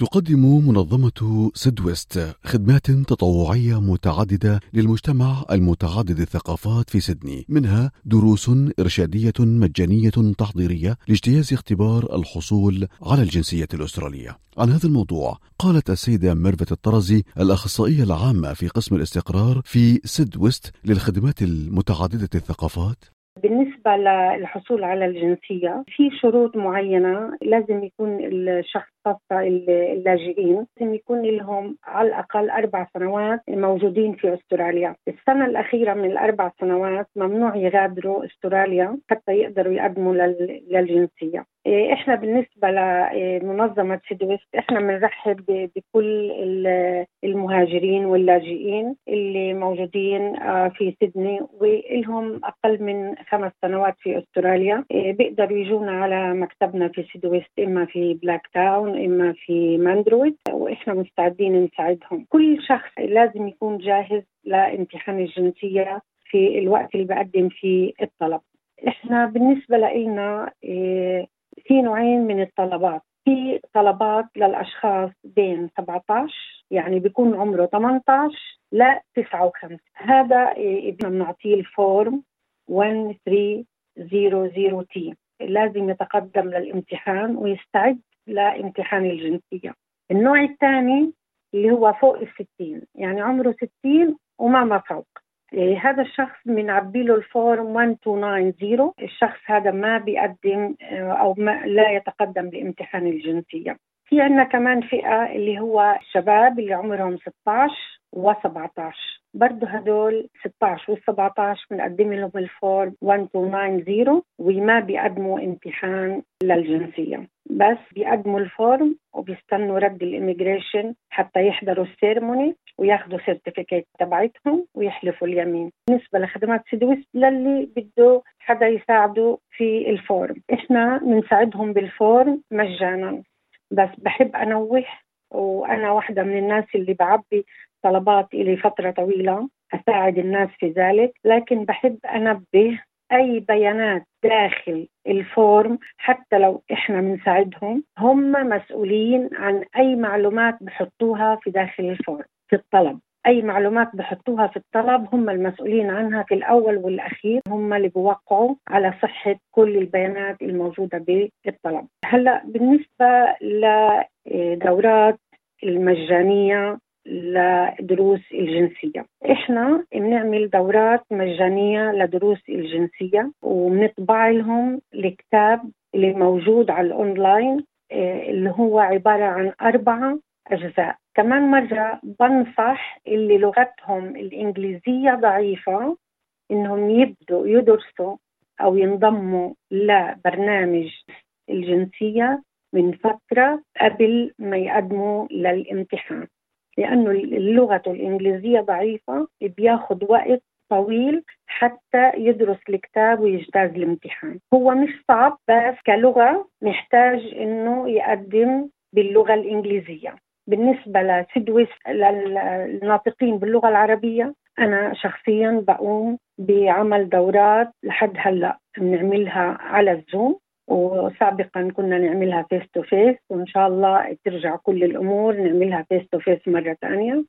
تقدم منظمة SydWest خدمات تطوعية متعددة للمجتمع المتعدد الثقافات في سيدني. منها دروس إرشادية مجانية تحضيرية لاجتياز اختبار الحصول على الجنسية الأسترالية. عن هذا الموضوع قالت السيدة ميرفت الطرزي الأخصائية العامة في قسم الاستقرار في SydWest للخدمات المتعددة الثقافات. بالنسبة للحصول على الجنسية في شروط معينة لازم يكون الشخص خاصة اللاجئين لازم يكون لهم على الأقل أربع سنوات موجودين في أستراليا. السنة الأخيرة من الأربع سنوات ممنوع يغادروا أستراليا حتى يقدروا يقدموا للجنسية. إيه، إحنا بالنسبة لمنظمة SydWest إحنا بنرحب بكل المهاجرين واللاجئين اللي موجودين آه، في سيدني ولهم أقل من خمس سنوات في أستراليا. إيه، بيقدروا يجونا على مكتبنا في SydWest إما في بلاك تاون إما في ماونت درويت وإحنا مستعدين نساعدهم. كل شخص لازم يكون جاهز لامتحان الجنسية في الوقت اللي بقدم فيه الطلب. إحنا بالنسبة لنا إيه، في نوعين من الطلبات. في طلبات للأشخاص بين 17 يعني بيكون عمره 18 ل 59 هذا بنعطيه ال form 1300 T لازم يتقدم للامتحان ويستعد لامتحان الجنسية. النوع الثاني اللي هو فوق ال 60 يعني عمره 60 وما ما فوق. هذا الشخص بنعبي له ال form 1290 الشخص هذا ما بيقدم آه، أو ما لا يتقدم لامتحان الجنسية. في عندنا كمان فئة اللي هو الشباب اللي عمرهم 16 و17 برضه هدول 16 وال 17 بنقدم لهم ال form 1290 وما بيقدموا امتحان للجنسية. بس بيقدموا ال form وبيستنوا رد ال immigration حتى يحضروا ال ceremony وياخذوا certificate تبعتهم ويحلفوا اليمين. بالنسبة لخدمات SydWest للي بده حدا يساعده في ال form. إحنا بنساعدهم بال form مجانا. بس بحب أنوه وأنا واحدة من الناس اللي بعبي طلبات إلي فترة طويلة أساعد الناس في ذلك لكن بحب أنبه أي بيانات داخل ال form حتى لو إحنا بنساعدهم. هم مسؤولين عن أي معلومات بحطوها في داخل ال form في الطلب. أي معلومات بحطوها في الطلب هم المسؤولين عنها في الأول والأخير هم اللي بوقعوا على صحة كل البيانات الموجودة بالطلب. هلأ بالنسبة لدورات المجانية لدروس الجنسية إحنا بنعمل دورات مجانية لدروس الجنسية وبنطبع لهم الكتاب اللي موجود على الأونلاين آه، اللي هو عبارة عن أربعة أجزاء. كمان مرة بنصح اللي لغتهم الإنجليزية ضعيفة إنهم يبدوا يدرسوا أو ينضموا لبرنامج الجنسية من فترة قبل ما يقدموا للامتحان. لأنه اللغة الإنجليزية ضعيفة بياخد وقت طويل حتى يدرس الكتاب ويجتاز الامتحان. هو مش صعب بس كلغة محتاج إنه يقدم باللغة الإنجليزية. بالنسبة لسدويس للناطقين باللغة العربية أنا شخصيا بقوم بعمل دورات لحد هلأ بنعملها على الزوم وسابقا كنا نعملها face to face وإن شاء الله ترجع كل الأمور نعملها face to face مرة ثانية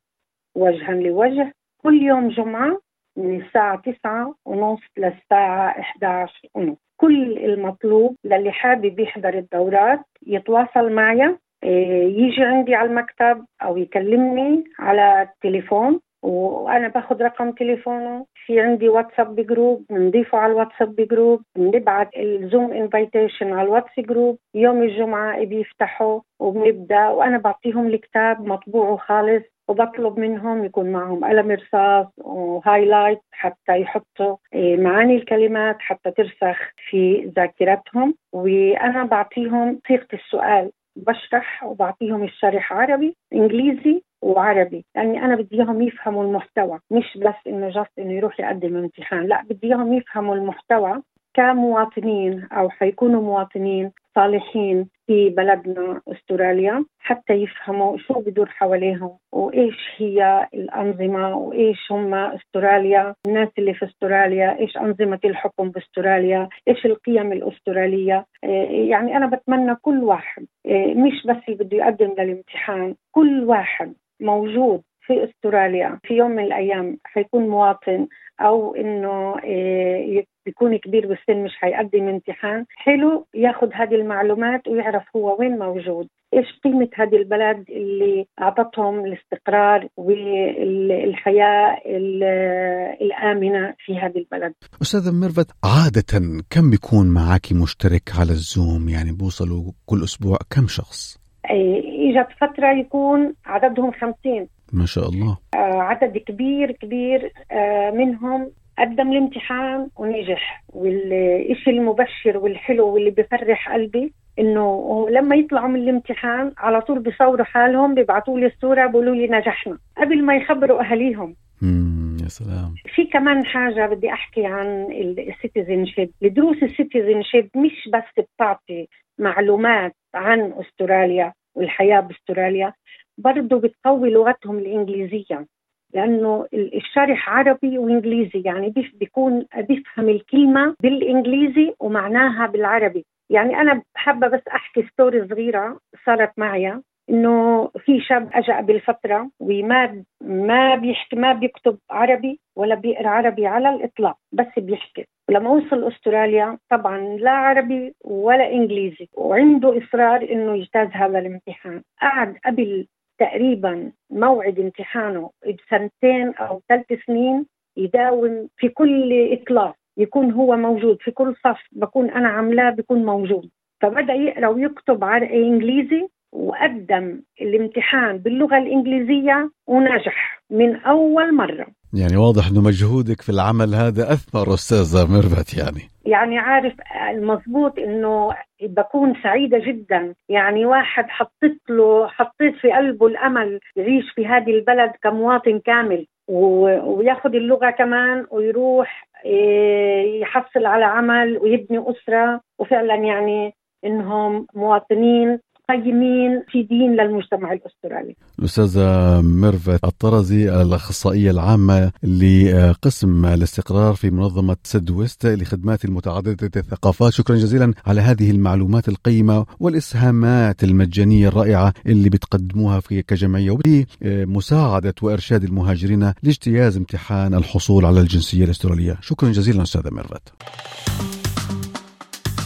وجها لوجه. كل يوم جمعة من الساعة تسعة ونص للساعة 11 ونص. كل المطلوب للي حابب يحضر الدورات يتواصل معي يجي عندي على المكتب أو يكلمني على التليفون وأنا باخذ رقم تليفونه. في عندي WhatsApp group بنضيفه على ال WhatsApp group بنبعت ال Zoom invitation على ال WhatsApp group. يوم الجمعة بيفتحوا وبنبدأ وأنا بعطيهم الكتاب مطبوع خالص وبطلب منهم يكون معهم قلم رصاص و highlight حتى يحطوا إيه، معاني الكلمات حتى ترسخ في ذاكرتهم. وأنا بعطيهم صيغة السؤال. بشرح وبعطيهم الشرح عربي إنجليزي وعربي لأني أنا بدي إياهم يفهموا المحتوى مش بس إنه جاست إنه يروح يقدم امتحان لا بدي إياهم يفهموا المحتوى كمواطنين أو حيكونوا مواطنين صالحين في بلدنا أستراليا حتى يفهموا شو بدور حواليهم وإيش هي الأنظمة وإيش هم أستراليا، الناس اللي في أستراليا، إيش أنظمة الحكم بأستراليا، إيش القيم الأسترالية، إيه، يعني أنا بتمنى كل واحد إيه، مش بس اللي بده يقدم للامتحان، كل واحد موجود في أستراليا في يوم من الأيام حيكون مواطن أو إنه إيه، بيكون كبير بالسن مش حيقدم امتحان حلو ياخذ هذه المعلومات ويعرف هو وين موجود إيش قيمة هذه البلد اللي أعطتهم الاستقرار والحياة الآمنة في هذه البلد. أستاذة ميرفت عادة كم بيكون معك مشترك على الزوم يعني بوصلوا كل أسبوع كم شخص؟ إجت فترة يكون عددهم خمسين ما شاء الله. آه عدد كبير كبير آه منهم قدم الامتحان ونجح. والشيء المبشر والحلو واللي بفرح قلبي إنه لما يطلعوا من الامتحان على طول بيصوروا حالهم بيبعثوا لي الصورة بيقولوا لي نجحنا قبل ما يخبروا أهاليهم. يا سلام. في كمان حاجة بدي أحكي عن ال citizenship دروس ال citizenship مش بس بتعطي معلومات عن أستراليا والحياة بأستراليا برضه بتقوي لغتهم الإنجليزية لأنه الشارح عربي وإنجليزي يعني بيكون بيفهم الكلمة بالإنجليزي ومعناها بالعربي. يعني أنا حابة بس أحكي ستوري صغيرة صارت معي إنه في شاب اجى قبل فتره وما ما بيحكي ما بيكتب عربي ولا بيقرأ عربي على الإطلاق بس بيحكي. لما وصل أستراليا طبعا لا عربي ولا إنجليزي وعنده إصرار إنه يجتاز هذا الامتحان. قعد قبل تقريبا موعد امتحانه بسنتين أو ثلاث سنين يداوم في كل إطلاق يكون هو موجود. في كل صف بكون أنا عاملاه بكون موجود. فبدأ يقرأ ويكتب على إنجليزي وقدم الامتحان باللغة الإنجليزية ونجح من أول مرة. يعني واضح إنه مجهودك في العمل هذا أثمر أستاذة ميرفت يعني. يعني عارف المضبوط إنه بكون سعيدة جدا. يعني واحد حطيت له حطيت في قلبه الأمل يعيش في هذه البلد كمواطن كامل وياخذ اللغة كمان ويروح إيه، يحصل على عمل ويبني أسرة. وفعلا يعني إنهم مواطنين قيمين فيدين للمجتمع الأسترالي. الأستاذة ميرفت الطرزي الأخصائية العامة لقسم الاستقرار في منظمة سد ويست لخدمات المتعددة الثقافات، شكرا جزيلا على هذه المعلومات القيمة والإسهامات المجانية الرائعة اللي بتقدموها في كجمعية وبمساعده وإرشاد المهاجرين لاجتياز امتحان الحصول على الجنسية الأسترالية. شكرا جزيلا أستاذة ميرفت.